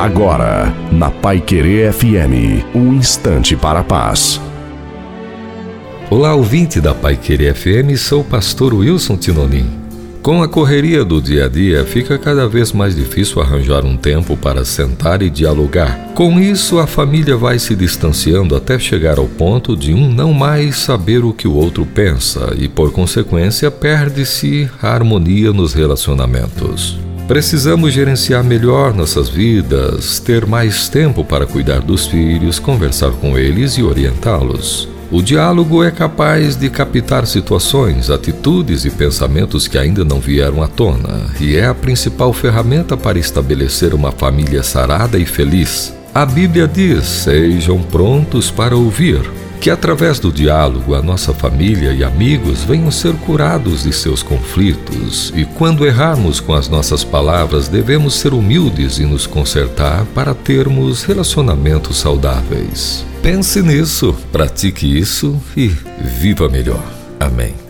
Agora, na Pai Querer FM, um instante para a paz. Olá, ouvinte da Pai Querer FM, sou o pastor Wilson Tinonim. Com a correria do dia a dia, fica cada vez mais difícil arranjar um tempo para sentar e dialogar. Com isso, a família vai se distanciando até chegar ao ponto de um não mais saber o que o outro pensa e, por consequência, perde-se a harmonia nos relacionamentos. Precisamos gerenciar melhor nossas vidas, ter mais tempo para cuidar dos filhos, conversar com eles e orientá-los. O diálogo é capaz de captar situações, atitudes e pensamentos que ainda não vieram à tona e é a principal ferramenta para estabelecer uma família sarada e feliz. A Bíblia diz: sejam prontos para ouvir, que através do diálogo a nossa família e amigos venham ser curados de seus conflitos e quando errarmos com as nossas palavras devemos ser humildes e nos consertar para termos relacionamentos saudáveis. Pense nisso, pratique isso e viva melhor. Amém.